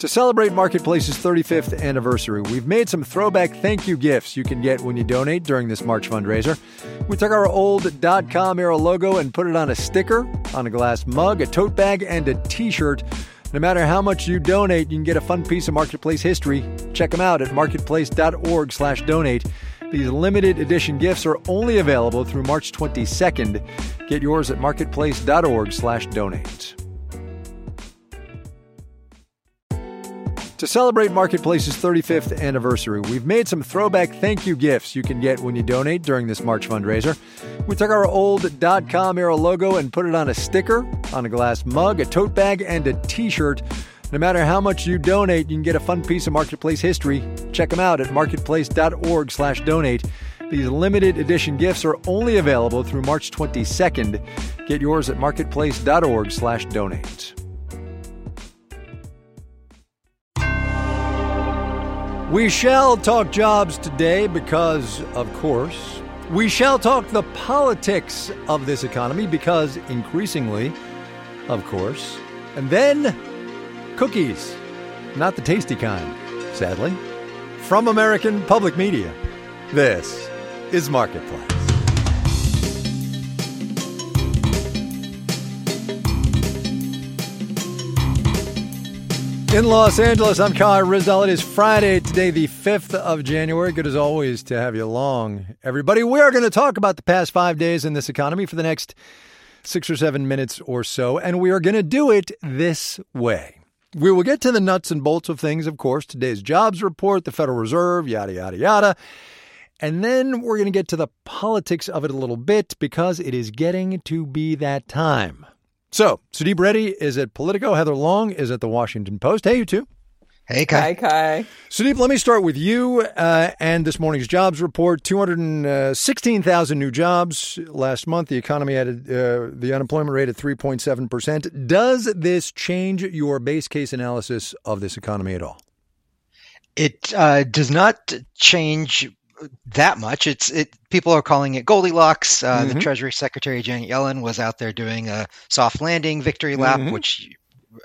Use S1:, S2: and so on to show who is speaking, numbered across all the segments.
S1: To celebrate Marketplace's 35th anniversary, we've made some throwback thank you gifts you can get when you donate during this March fundraiser. We took our old dot com era logo and put it on a sticker, on a glass mug, a tote bag, and a t shirt. No matter how much you donate, you can get a fun piece of Marketplace history. Check them out at marketplace.org slash donate. These limited edition gifts are only available through March 22nd. Get yours at marketplace.org To celebrate Marketplace's 35th anniversary, we've made some throwback thank you gifts you can get when you donate during this March fundraiser. We took our old com era logo and put it on a sticker, on a glass mug, a tote bag, and a t shirt. No matter how much you donate, you can get a fun piece of Marketplace history. Check them out at marketplace.org slash donate. These limited edition gifts are only available through March 22nd. Get yours at marketplace.org We shall talk jobs today because, of course, we shall talk the politics of this economy because, increasingly, of course, and then cookies. Not the tasty kind, sadly. From American Public Media, this is Marketplace. In Los Angeles, I'm Kai Ryssdal. It is Friday today, the 5th of January. Good as always to have you along, everybody. We are going to talk about the past five days in this economy for the next six or seven minutes or so, and we are going to do it this way. We will get to the nuts and bolts of things, of course, today's jobs report, the Federal Reserve, yada, yada, yada. And then we're going to get to the politics of it a little bit because it is getting to be that time. So, Sudeep Reddy is at Politico. Heather Long is at the Washington Post. Hey, you two.
S2: Hey, Kai.
S3: Hi, Kai.
S1: Sudeep, let me start with you uh, and this morning's jobs report 216,000 new jobs last month. The economy had uh, the unemployment rate at 3.7%. Does this change your base case analysis of this economy at all?
S2: It uh, does not change that much. It's it. People are calling it Goldilocks. Uh,
S1: Mhm.
S2: The Treasury Secretary Janet Yellen was out there doing a soft landing victory lap,
S1: Mhm.
S2: which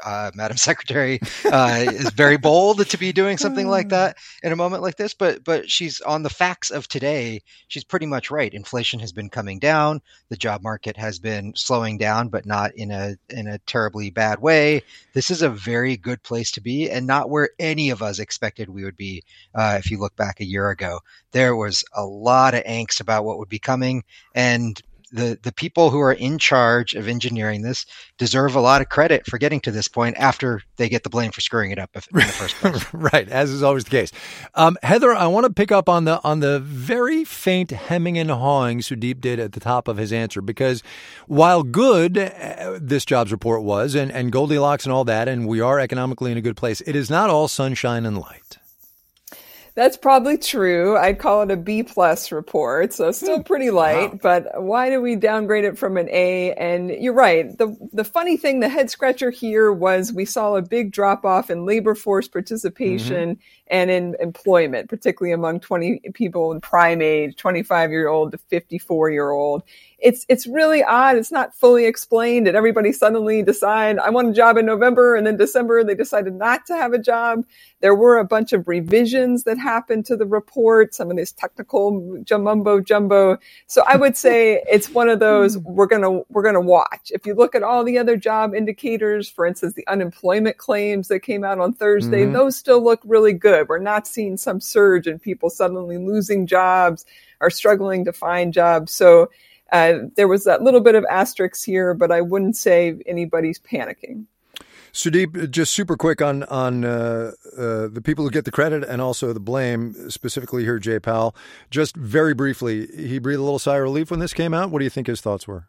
S2: uh, Madam Secretary uh, is very bold to be doing something like that in a moment like this. But but she's on the facts of today. She's pretty much right. Inflation has been coming down. The job market has been slowing down, but not in a in a terribly bad way. This is a very good place to be, and not where any of us expected we would be. Uh, if you look back a year ago, there was a lot of angst about what would be coming, and the the people who are in charge of engineering this deserve a lot of credit for getting to this point after they get the blame for screwing it up in the first place.
S1: right, as is always the case. Um, Heather, I want to pick up on the on the very faint hemming and hawing Sudeep did at the top of his answer because while good uh, this jobs report was and, and Goldilocks and all that, and we are economically in a good place, it is not all sunshine and light.
S3: That's probably true. I'd call it a B plus report, so still hmm. pretty light.
S1: Wow.
S3: But why do we downgrade it from an A? And you're right. the The funny thing, the head scratcher here was we saw a big drop off in labor force mm-hmm. participation and in employment, particularly among 20 people in prime age, 25 year old to 54 year old. It's it's really odd. It's not fully explained. Did everybody suddenly decide I want a job in November, and then December they decided not to have a job? There were a bunch of revisions that happened to the report, some of this technical jumbo jumbo. So I would say it's one of those we're gonna we're gonna watch. If you look at all the other job indicators, for instance, the unemployment claims that came out on Thursday,
S1: Mhm.
S3: those still look really good. We're not seeing some surge in people suddenly losing jobs or struggling to find jobs. So uh, there was that little bit of asterisks here, but I wouldn't say anybody's panicking.
S1: Sudeep, just super quick on on uh, uh, the people who get the credit and also the blame, specifically here, Jay Powell. Just very briefly, he breathed a little sigh of relief when this came out. What do you think his thoughts were?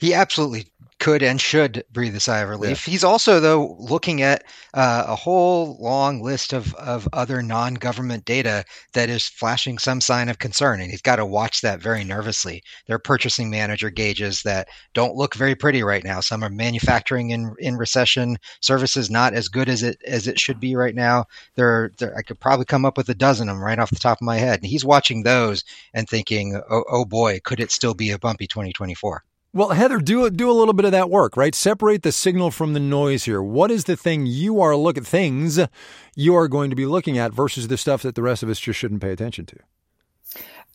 S2: He absolutely could and should breathe a sigh of relief. He's also, though, looking at uh, a whole long list of, of other non government data that is flashing some sign of concern, and he's got to watch that very nervously. There are purchasing manager gauges that don't look very pretty right now. Some are manufacturing in, in recession, services not as good as it as it should be right now. There, are, there, I could probably come up with a dozen of them right off the top of my head. And he's watching those and thinking, oh, oh boy, could it still be a bumpy 2024?
S1: Well, Heather, do do a little bit of that work, right? Separate the signal from the noise here. What is the thing you are looking things you are going to be looking at versus the stuff that the rest of us just shouldn't pay attention to?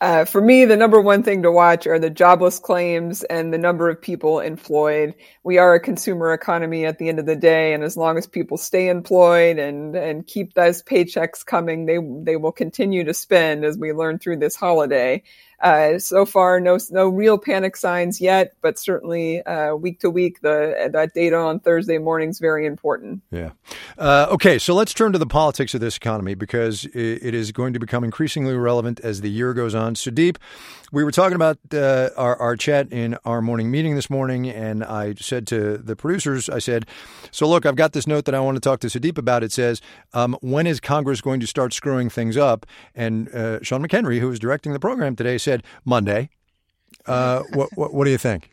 S3: Uh, for me, the number one thing to watch are the jobless claims and the number of people employed. We are a consumer economy at the end of the day, and as long as people stay employed and and keep those paychecks coming, they they will continue to spend, as we learned through this holiday. Uh, so far, no no real panic signs yet, but certainly uh, week to week, the that data on Thursday morning is very important.
S1: Yeah. Uh, okay, so let's turn to the politics of this economy because it is going to become increasingly relevant as the year goes on. Sudeep, we were talking about uh, our our chat in our morning meeting this morning, and I said to the producers, I said, "So look, I've got this note that I want to talk to Sudeep about. It says, um, when is Congress going to start screwing things up?" And uh, Sean McHenry, who was directing the program today, said Monday. Uh, what, what, what do you think?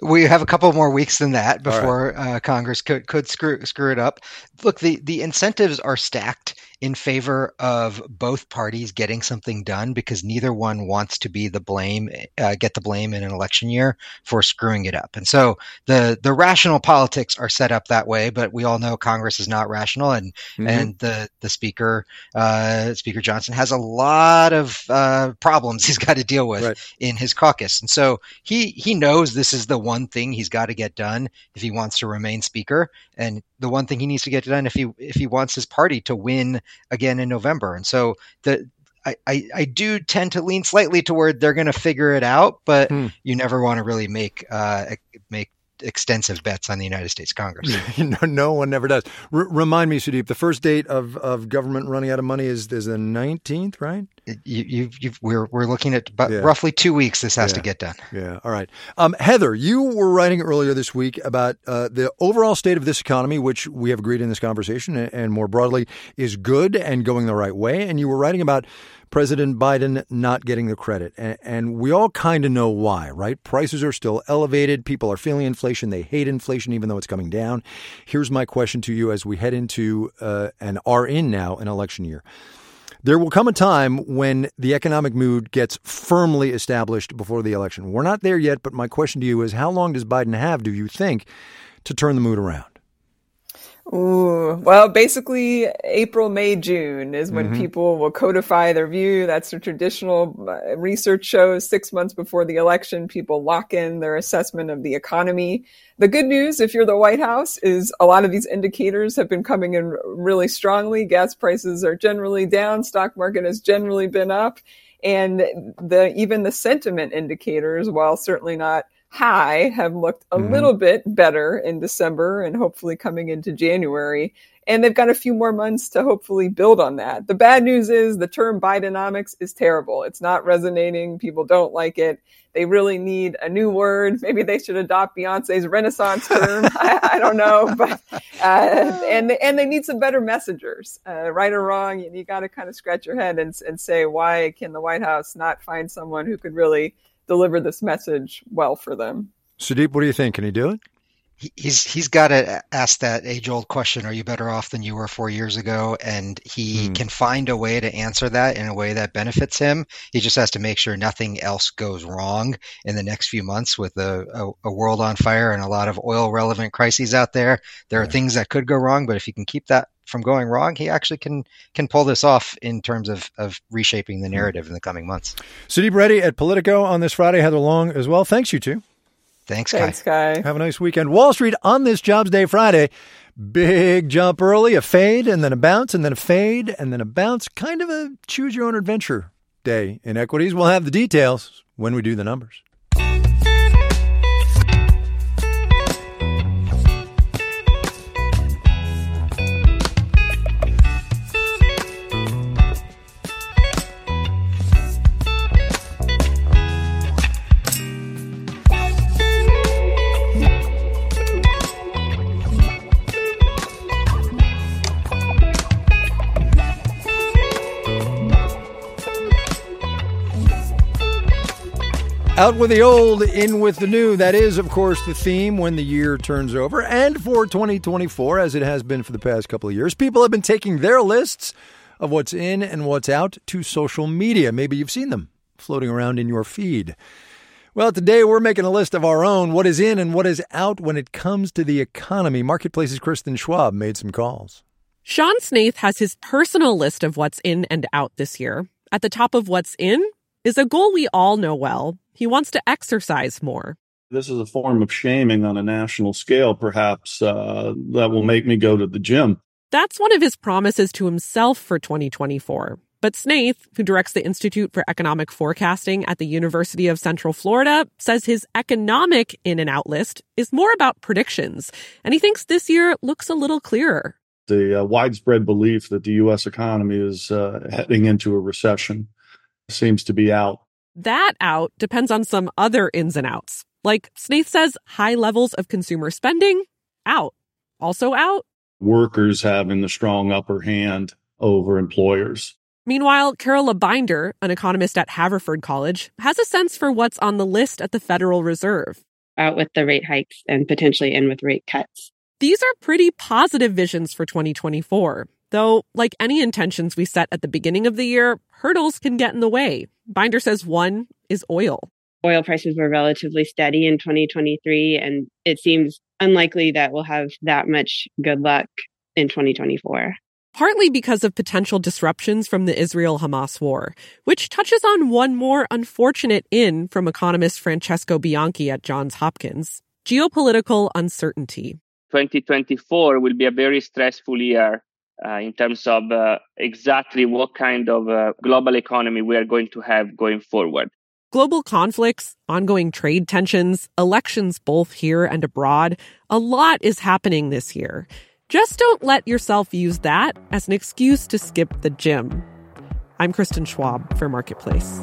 S2: We have a couple more weeks than that before right. uh, Congress could could screw screw it up. Look, the the incentives are stacked in favor of both parties getting something done because neither one wants to be the blame, uh, get the blame in an election year for screwing it up. And so the the rational politics are set up that way, but we all know Congress is not rational, and mm-hmm. and the the speaker uh, Speaker Johnson has a lot of uh, problems he's got to deal with right. in his caucus, and so he he knows this is the one thing he's got to get done if he wants to remain speaker, and the one thing he needs to get done if he if he wants his party to win again in November. And so the I, I, I do tend to lean slightly toward they're going to figure it out, but hmm. you never want to really make uh, make extensive bets on the United States Congress.
S1: no, no one ever does. R- remind me, Sudeep, the first date of, of government running out of money is, is the 19th, right?
S2: You, you, we're, we're looking at yeah. roughly two weeks this has
S1: yeah.
S2: to get done.
S1: Yeah. All right. Um, Heather, you were writing earlier this week about uh, the overall state of this economy, which we have agreed in this conversation and, and more broadly is good and going the right way. And you were writing about President Biden not getting the credit. And, and we all kind of know why, right? Prices are still elevated. People are feeling inflation. They hate inflation, even though it's coming down. Here's my question to you as we head into uh, and are in now an election year. There will come a time when the economic mood gets firmly established before the election. We're not there yet, but my question to you is how long does Biden have, do you think, to turn the mood around?
S3: Ooh, well, basically, April, May, June is when mm-hmm. people will codify their view. That's the traditional uh, research shows six months before the election, people lock in their assessment of the economy. The good news, if you're the White House, is a lot of these indicators have been coming in really strongly. Gas prices are generally down, stock market has generally been up, and the even the sentiment indicators, while certainly not high have looked a mm-hmm. little bit better in December and hopefully coming into January. And they've got a few more months to hopefully build on that. The bad news is the term Bidenomics is terrible. It's not resonating. People don't like it. They really need a new word. Maybe they should adopt Beyonce's Renaissance term. I, I, don't know, but uh, and and they need some better messengers, uh, right or wrong. You, you got to kind of scratch your head and and say why can the White House not find someone who could really deliver this message well for them.
S1: Sudeep, what do you think? Can he do it?
S2: He's he's got to ask that age old question: Are you better off than you were four years ago? And he hmm. can find a way to answer that in a way that benefits him. He just has to make sure nothing else goes wrong in the next few months with a, a, a world on fire and a lot of oil relevant crises out there. There are things that could go wrong, but if he can keep that from going wrong, he actually can can pull this off in terms of, of reshaping the hmm. narrative in the coming months.
S1: Sudeep Reddy at Politico on this Friday. Heather Long as well. Thanks, you two.
S2: Thanks,
S3: Thanks, Kai.
S1: Have a nice weekend. Wall Street on this Jobs Day Friday. Big jump early, a fade, and then a bounce, and then a fade, and then a bounce. Kind of a choose your own adventure day in equities. We'll have the details when we do the numbers. Out with the old, in with the new. That is, of course, the theme when the year turns over. And for 2024, as it has been for the past couple of years, people have been taking their lists of what's in and what's out to social media. Maybe you've seen them floating around in your feed. Well, today we're making a list of our own, what is in and what is out when it comes to the economy. Marketplace's Kristen Schwab made some calls.
S4: Sean Snaith has his personal list of what's in and out this year. At the top of what's in is a goal we all know well. He wants to exercise more.
S5: This is a form of shaming on a national scale, perhaps, uh, that will make me go to the gym.
S4: That's one of his promises to himself for 2024. But Snaith, who directs the Institute for Economic Forecasting at the University of Central Florida, says his economic in and out list is more about predictions, and he thinks this year looks a little clearer.
S5: The uh, widespread belief that the U.S. economy is uh, heading into a recession seems to be out.
S4: That out depends on some other ins and outs. Like Snaith says, high levels of consumer spending, out. Also out.
S5: Workers having the strong upper hand over employers.
S4: Meanwhile, Carola Binder, an economist at Haverford College, has a sense for what's on the list at the Federal Reserve.
S6: Out with the rate hikes and potentially in with rate cuts.
S4: These are pretty positive visions for 2024. Though, like any intentions we set at the beginning of the year, hurdles can get in the way. Binder says one is oil.
S6: Oil prices were relatively steady in 2023, and it seems unlikely that we'll have that much good luck in 2024
S4: partly because of potential disruptions from the Israel Hamas war, which touches on one more unfortunate in from economist Francesco Bianchi at Johns Hopkins geopolitical uncertainty.
S7: 2024 will be a very stressful year uh, in terms of uh, exactly what kind of uh, global economy we are going to have going forward.
S4: Global conflicts, ongoing trade tensions, elections both here and abroad, a lot is happening this year. Just don't let yourself use that as an excuse to skip the gym. I'm Kristen Schwab for Marketplace.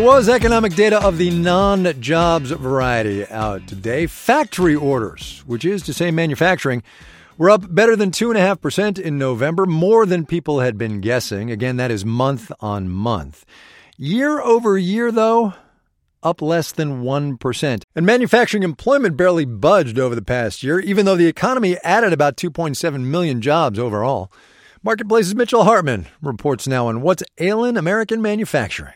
S1: There was economic data of the non jobs variety out today. Factory orders, which is to say manufacturing, were up better than 2.5% in November, more than people had been guessing. Again, that is month on month. Year over year, though, up less than 1%. And manufacturing employment barely budged over the past year, even though the economy added about 2.7 million jobs overall. Marketplace's Mitchell Hartman reports now on what's ailing American manufacturing.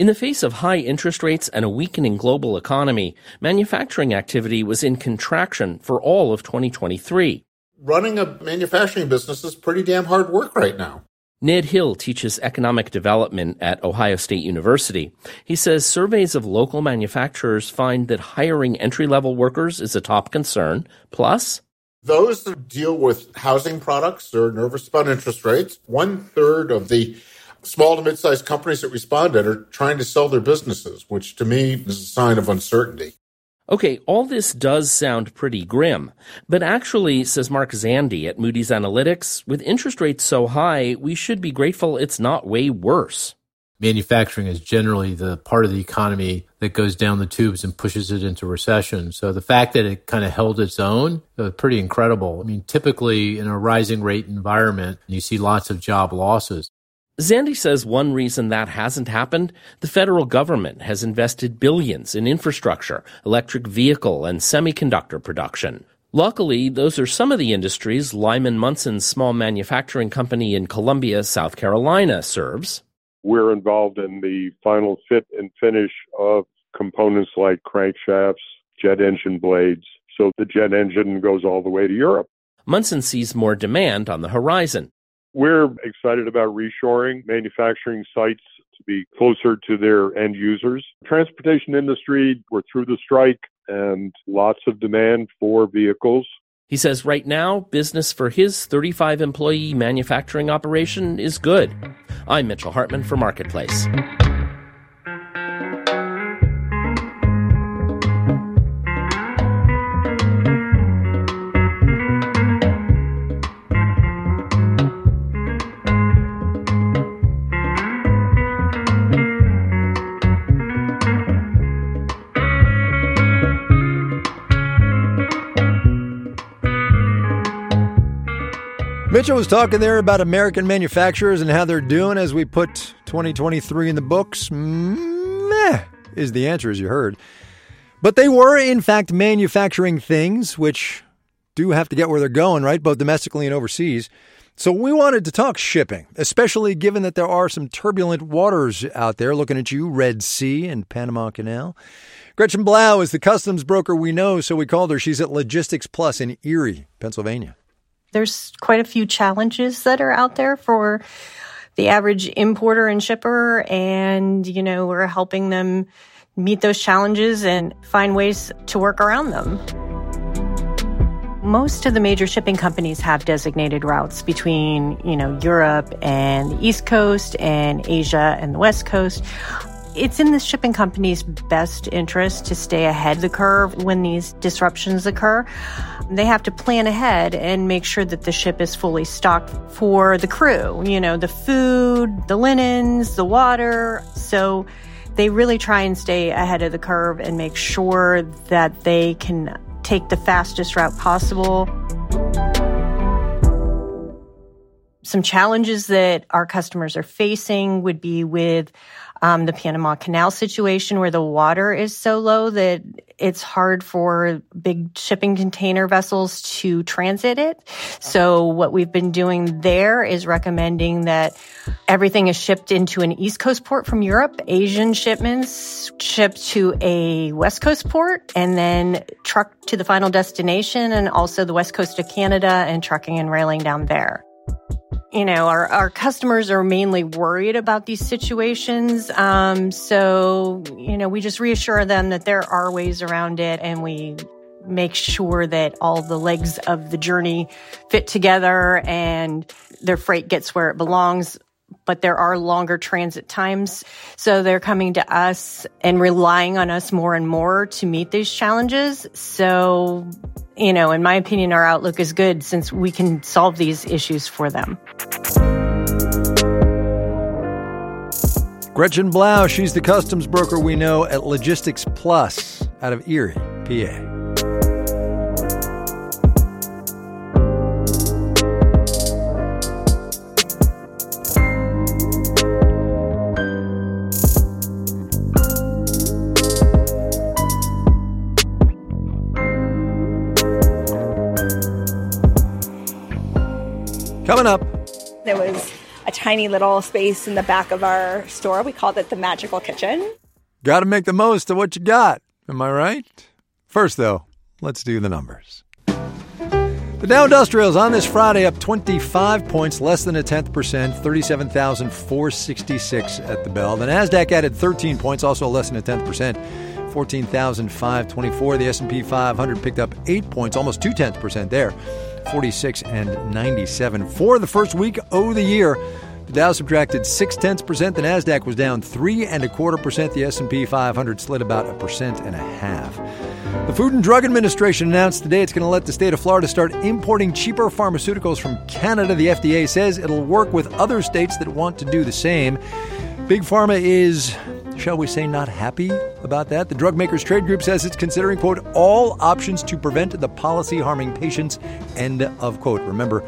S8: In the face of high interest rates and a weakening global economy, manufacturing activity was in contraction for all of 2023.
S9: Running a manufacturing business is pretty damn hard work right now.
S8: Ned Hill teaches economic development at Ohio State University. He says surveys of local manufacturers find that hiring entry level workers is a top concern. Plus,
S9: those that deal with housing products are nervous about interest rates. One third of the small to mid-sized companies that responded are trying to sell their businesses, which to me is a sign of uncertainty.
S8: Okay, all this does sound pretty grim, but actually, says Mark Zandi at Moody's Analytics, with interest rates so high, we should be grateful it's not way worse.
S10: Manufacturing is generally the part of the economy that goes down the tubes and pushes it into recession. So the fact that it kind of held its own is uh, pretty incredible. I mean, typically in a rising rate environment, you see lots of job losses.
S8: Zandi says one reason that hasn't happened, the federal government has invested billions in infrastructure, electric vehicle, and semiconductor production. Luckily, those are some of the industries Lyman Munson's small manufacturing company in Columbia, South Carolina serves.
S11: We're involved in the final fit and finish of components like crankshafts, jet engine blades. So the jet engine goes all the way to Europe.
S8: Munson sees more demand on the horizon.
S11: We're excited about reshoring manufacturing sites to be closer to their end users. Transportation industry, we're through the strike and lots of demand for vehicles.
S8: He says right now, business for his 35 employee manufacturing operation is good. I'm Mitchell Hartman for Marketplace.
S1: Was talking there about American manufacturers and how they're doing as we put 2023 in the books. Meh is the answer, as you heard. But they were, in fact, manufacturing things, which do have to get where they're going, right? Both domestically and overseas. So we wanted to talk shipping, especially given that there are some turbulent waters out there. Looking at you, Red Sea and Panama Canal. Gretchen Blau is the customs broker we know, so we called her. She's at Logistics Plus in Erie, Pennsylvania
S12: there's quite a few challenges that are out there for the average importer and shipper. And, you know, we're helping them meet those challenges and find ways to work around them. Most of the major shipping companies have designated routes between, you know, Europe and the East Coast and Asia and the West Coast. It's in the shipping company's best interest to stay ahead of the curve when these disruptions occur. They have to plan ahead and make sure that the ship is fully stocked for the crew, you know, the food, the linens, the water. So they really try and stay ahead of the curve and make sure that they can take the fastest route possible. Some challenges that our customers are facing would be with um, the Panama Canal situation where the water is so low that it's hard for big shipping container vessels to transit it. So what we've been doing there is recommending that everything is shipped into an East Coast port from Europe, Asian shipments shipped to a West Coast port and then trucked to the final destination and also the West Coast of Canada and trucking and railing down there you know, our, our customers are mainly worried about these situations. Um, so, you know, we just reassure them that there are ways around it and we make sure that all the legs of the journey fit together and their freight gets where it belongs. But there are longer transit times. So they're coming to us and relying on us more and more to meet these challenges. So you know, in my opinion, our outlook is good since we can solve these issues for them.
S1: Gretchen Blau, she's the customs broker we know at Logistics Plus out of Erie, PA. Coming up.
S13: There was a tiny little space in the back of our store. We called it the magical kitchen.
S1: Got to make the most of what you got. Am I right? First, though, let's do the numbers. The Dow Industrials on this Friday up 25 points, less than a tenth percent, 37,466 at the bell. The Nasdaq added 13 points, also less than a tenth percent, 14,524. The S&P 500 picked up 8 points, almost two tenths percent there, 46 and 97. For the first week of the year, the Dow subtracted six tenths percent. The Nasdaq was down three and a quarter percent. The S&P 500 slid about a percent and a half. The Food and Drug Administration announced today it's going to let the state of Florida start importing cheaper pharmaceuticals from Canada. The FDA says it'll work with other states that want to do the same. Big Pharma is shall we say, not happy about that. The Drug Makers Trade Group says it's considering, quote, all options to prevent the policy harming patients, end of quote. Remember,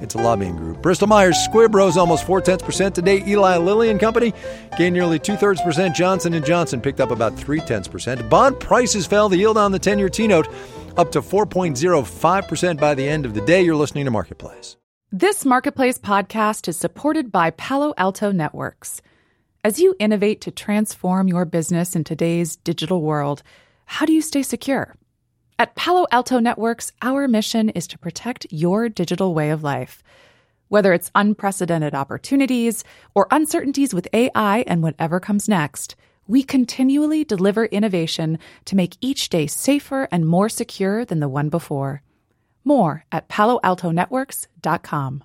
S1: it's a lobbying group. Bristol Myers Squibb rose almost four tenths percent today. Eli Lilly and Company gained nearly two thirds percent. Johnson and Johnson picked up about three tenths percent. Bond prices fell. The yield on the ten-year T-note up to 4.05 percent by the end of the day. You're listening to Marketplace.
S14: This Marketplace podcast is supported by Palo Alto Networks. As you innovate to transform your business in today's digital world, how do you stay secure? At Palo Alto Networks, our mission is to protect your digital way of life. Whether it's unprecedented opportunities or uncertainties with AI and whatever comes next, we continually deliver innovation to make each day safer and more secure than the one before. More at paloaltonetworks.com.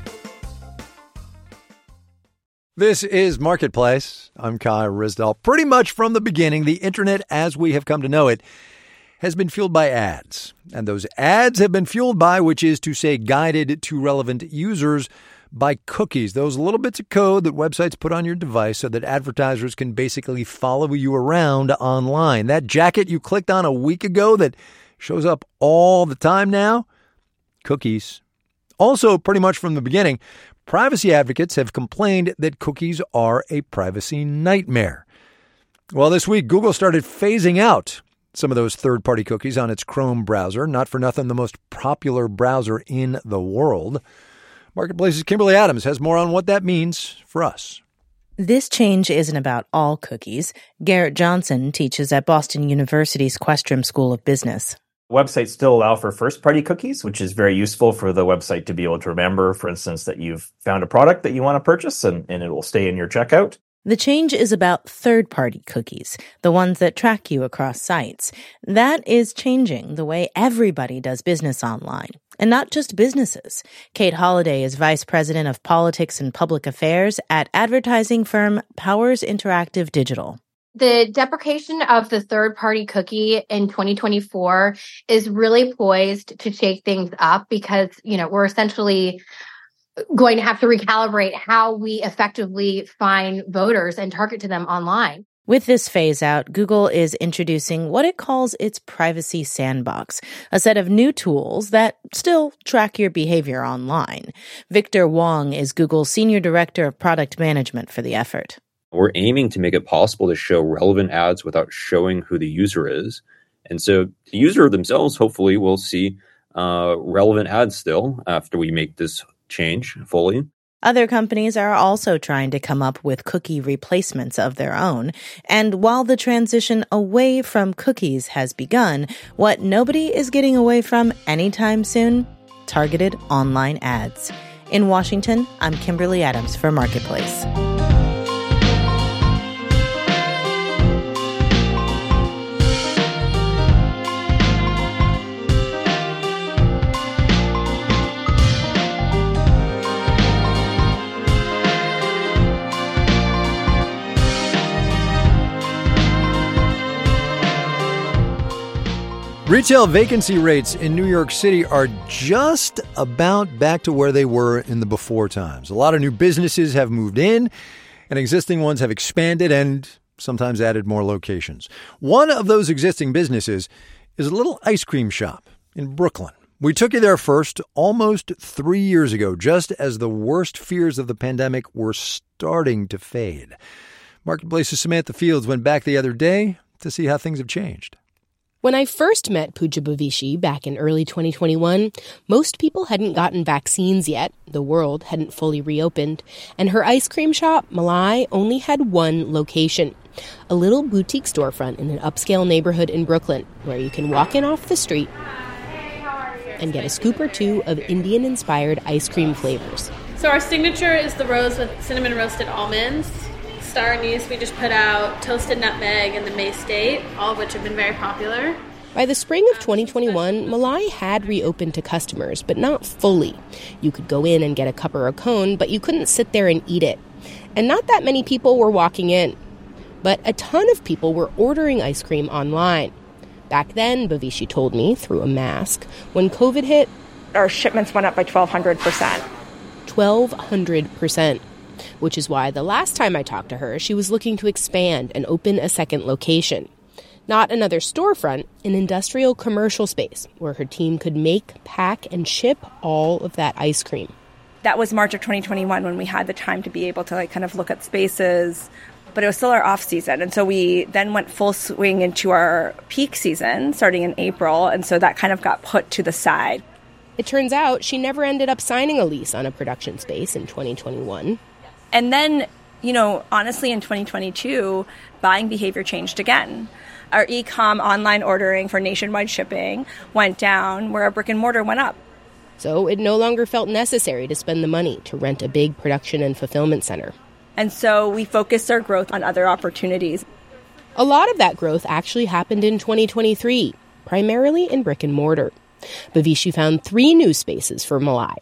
S1: This is Marketplace. I'm Kai Ryssdal. Pretty much from the beginning, the internet as we have come to know it has been fueled by ads. And those ads have been fueled by, which is to say, guided to relevant users by cookies, those little bits of code that websites put on your device so that advertisers can basically follow you around online. That jacket you clicked on a week ago that shows up all the time now, cookies. Also, pretty much from the beginning, privacy advocates have complained that cookies are a privacy nightmare. Well, this week, Google started phasing out some of those third party cookies on its Chrome browser, not for nothing, the most popular browser in the world. Marketplace's Kimberly Adams has more on what that means for us.
S15: This change isn't about all cookies. Garrett Johnson teaches at Boston University's Questrom School of Business.
S16: Websites still allow for first party cookies, which is very useful for the website to be able to remember, for instance, that you've found a product that you want to purchase and, and it will stay in your checkout.
S15: The change is about third party cookies, the ones that track you across sites. That is changing the way everybody does business online. And not just businesses. Kate Holliday is Vice President of Politics and Public Affairs at advertising firm Powers Interactive Digital.
S17: The deprecation of the third party cookie in 2024 is really poised to shake things up because, you know, we're essentially going to have to recalibrate how we effectively find voters and target to them online.
S15: With this phase out, Google is introducing what it calls its privacy sandbox, a set of new tools that still track your behavior online. Victor Wong is Google's Senior Director of Product Management for the effort.
S18: We're aiming to make it possible to show relevant ads without showing who the user is. And so the user themselves hopefully will see uh, relevant ads still after we make this change fully.
S15: Other companies are also trying to come up with cookie replacements of their own. And while the transition away from cookies has begun, what nobody is getting away from anytime soon? Targeted online ads. In Washington, I'm Kimberly Adams for Marketplace.
S1: Retail vacancy rates in New York City are just about back to where they were in the before times. A lot of new businesses have moved in, and existing ones have expanded and sometimes added more locations. One of those existing businesses is a little ice cream shop in Brooklyn. We took you there first almost three years ago, just as the worst fears of the pandemic were starting to fade. Marketplace's Samantha Fields went back the other day to see how things have changed.
S19: When I first met Pooja Bhavishi back in early 2021, most people hadn't gotten vaccines yet, the world hadn't fully reopened, and her ice cream shop, Malai, only had one location a little boutique storefront in an upscale neighborhood in Brooklyn where you can walk in off the street and get a scoop or two of Indian inspired ice cream flavors.
S20: So, our signature is the rose with cinnamon roasted almonds star anise, we just put out toasted nutmeg and the Mace date, all of which have been very popular.
S19: By the spring of um, 2021, Malai had reopened to customers, but not fully. You could go in and get a cup or a cone, but you couldn't sit there and eat it. And not that many people were walking in. But a ton of people were ordering ice cream online. Back then, Bhavishi told me through a mask, when COVID hit,
S13: our shipments went up by 1,200%.
S19: 1,200% which is why the last time I talked to her, she was looking to expand and open a second location. Not another storefront, an industrial commercial space where her team could make, pack, and ship all of that ice cream.
S13: That was March of 2021 when we had the time to be able to like kind of look at spaces, but it was still our off season. And so we then went full swing into our peak season starting in April. And so that kind of got put to the side.
S19: It turns out she never ended up signing a lease on a production space in 2021.
S13: And then, you know, honestly, in 2022, buying behavior changed again. Our e com online ordering for nationwide shipping went down, where our brick and mortar went up.
S19: So it no longer felt necessary to spend the money to rent a big production and fulfillment center.
S13: And so we focused our growth on other opportunities.
S19: A lot of that growth actually happened in 2023, primarily in brick and mortar. Bhavishi found three new spaces for Malai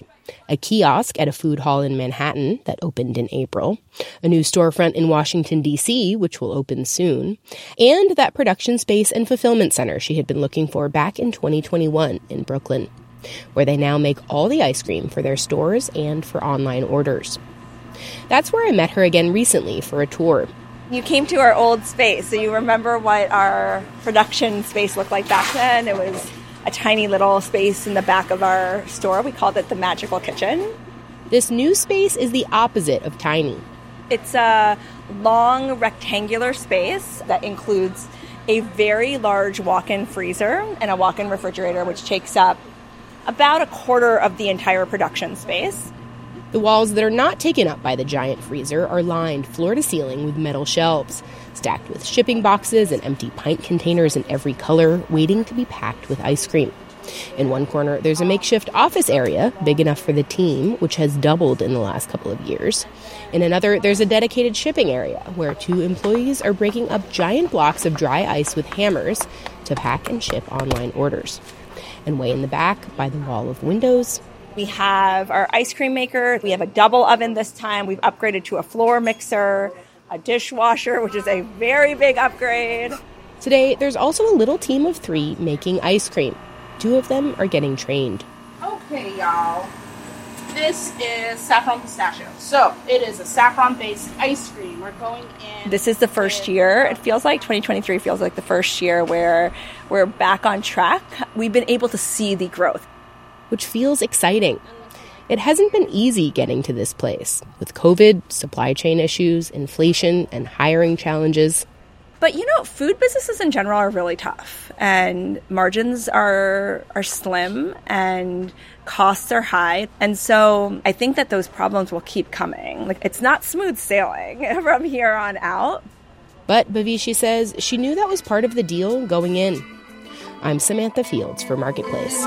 S19: a kiosk at a food hall in Manhattan that opened in April, a new storefront in Washington, D.C., which will open soon, and that production space and fulfillment center she had been looking for back in 2021 in Brooklyn, where they now make all the ice cream for their stores and for online orders. That's where I met her again recently for a tour.
S13: You came to our old space, so you remember what our production space looked like back then. It was a tiny little space in the back of our store. We called it the Magical Kitchen.
S19: This new space is the opposite of tiny.
S13: It's a long rectangular space that includes a very large walk in freezer and a walk in refrigerator, which takes up about a quarter of the entire production space.
S19: The walls that are not taken up by the giant freezer are lined floor to ceiling with metal shelves, stacked with shipping boxes and empty pint containers in every color, waiting to be packed with ice cream. In one corner, there's a makeshift office area big enough for the team, which has doubled in the last couple of years. In another, there's a dedicated shipping area where two employees are breaking up giant blocks of dry ice with hammers to pack and ship online orders. And way in the back, by the wall of windows,
S13: we have our ice cream maker. We have a double oven this time. We've upgraded to a floor mixer, a dishwasher, which is a very big upgrade.
S19: Today, there's also a little team of three making ice cream. Two of them are getting trained.
S21: Okay, y'all. This is saffron pistachio. So it is a saffron based ice cream. We're going in.
S13: This is the first year. It feels like 2023 feels like the first year where we're back on track. We've been able to see the growth
S19: which feels exciting. It hasn't been easy getting to this place with COVID, supply chain issues, inflation, and hiring challenges.
S13: But you know, food businesses in general are really tough, and margins are are slim, and costs are high, and so I think that those problems will keep coming. Like it's not smooth sailing from here on out.
S19: But Bhavishi says she knew that was part of the deal going in. I'm Samantha Fields for Marketplace.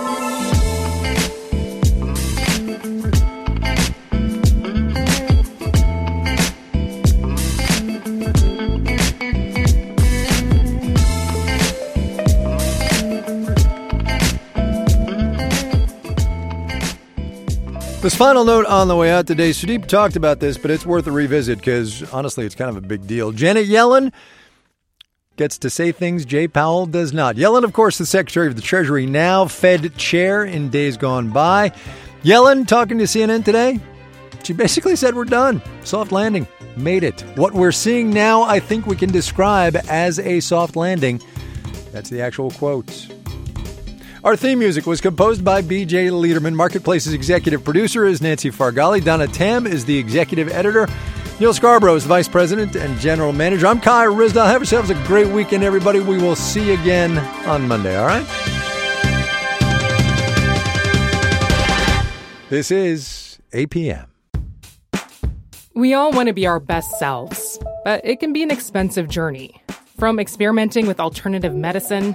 S1: Final note on the way out today, Sudeep talked about this, but it's worth a revisit because honestly, it's kind of a big deal. Janet Yellen gets to say things Jay Powell does not. Yellen, of course, the Secretary of the Treasury, now Fed chair in days gone by. Yellen talking to CNN today, she basically said, We're done. Soft landing. Made it. What we're seeing now, I think we can describe as a soft landing. That's the actual quotes. Our theme music was composed by BJ Leiderman. Marketplace's executive producer is Nancy Farghalli. Donna Tam is the executive editor. Neal Scarborough is the vice president and general manager. I'm Kai Ryssdal. Have yourselves a great weekend, everybody. We will see you again on Monday, all right? This is APM.
S22: We all want to be our best selves, but it can be an expensive journey. From experimenting with alternative medicine